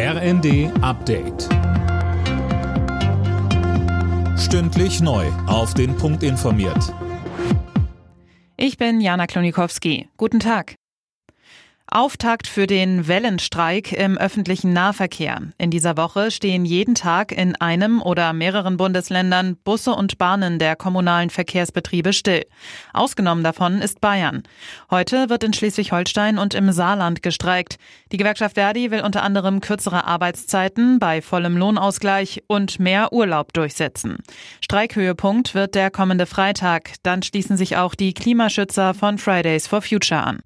RND Update. Stündlich neu. Auf den Punkt informiert. Ich bin Jana Klonikowski. Guten Tag. Auftakt für den Wellenstreik im öffentlichen Nahverkehr. In dieser Woche stehen jeden Tag in einem oder mehreren Bundesländern Busse und Bahnen der kommunalen Verkehrsbetriebe still. Ausgenommen davon ist Bayern. Heute wird in Schleswig-Holstein und im Saarland gestreikt. Die Gewerkschaft Verdi will unter anderem kürzere Arbeitszeiten bei vollem Lohnausgleich und mehr Urlaub durchsetzen. Streikhöhepunkt wird der kommende Freitag. Dann schließen sich auch die Klimaschützer von Fridays for Future an.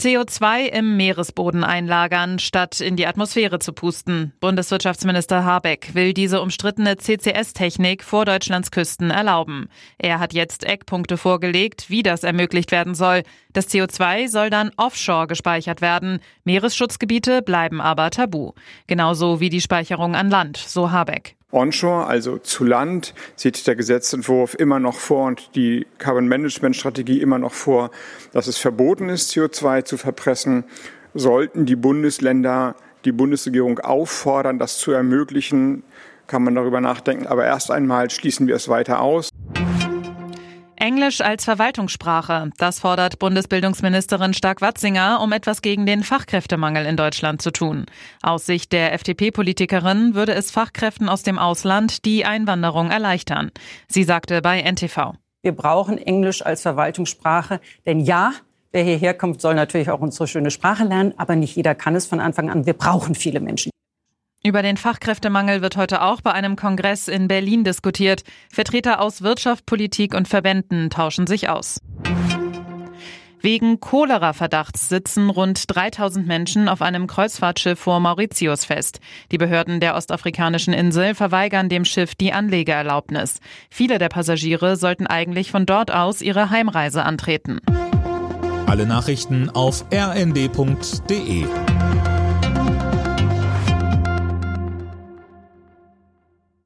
CO2 im Meeresboden einlagern, statt in die Atmosphäre zu pusten. Bundeswirtschaftsminister Habeck will diese umstrittene CCS-Technik vor Deutschlands Küsten erlauben. Er hat jetzt Eckpunkte vorgelegt, wie das ermöglicht werden soll. Das CO2 soll dann offshore gespeichert werden. Meeresschutzgebiete bleiben aber tabu. Genauso wie die Speicherung an Land, so Habeck. Onshore, also zu Land, sieht der Gesetzentwurf immer noch vor und die Carbon Management Strategie immer noch vor, dass es verboten ist, CO2 zu verpressen. Sollten die Bundesländer die Bundesregierung auffordern, das zu ermöglichen, kann man darüber nachdenken. Aber erst einmal schließen wir es weiter aus. Englisch als Verwaltungssprache. Das fordert Bundesbildungsministerin Stark-Watzinger, um etwas gegen den Fachkräftemangel in Deutschland zu tun. Aus Sicht der FDP-Politikerin würde es Fachkräften aus dem Ausland die Einwanderung erleichtern. Sie sagte bei NTV. Wir brauchen Englisch als Verwaltungssprache, denn ja, Wer hierher kommt, soll natürlich auch unsere schöne Sprache lernen, aber nicht jeder kann es von Anfang an. Wir brauchen viele Menschen. Über den Fachkräftemangel wird heute auch bei einem Kongress in Berlin diskutiert. Vertreter aus Wirtschaft, Politik und Verbänden tauschen sich aus. Wegen Cholera-Verdachts sitzen rund 3000 Menschen auf einem Kreuzfahrtschiff vor Mauritius fest. Die Behörden der ostafrikanischen Insel verweigern dem Schiff die Anlegeerlaubnis. Viele der Passagiere sollten eigentlich von dort aus ihre Heimreise antreten. Alle Nachrichten auf rnd.de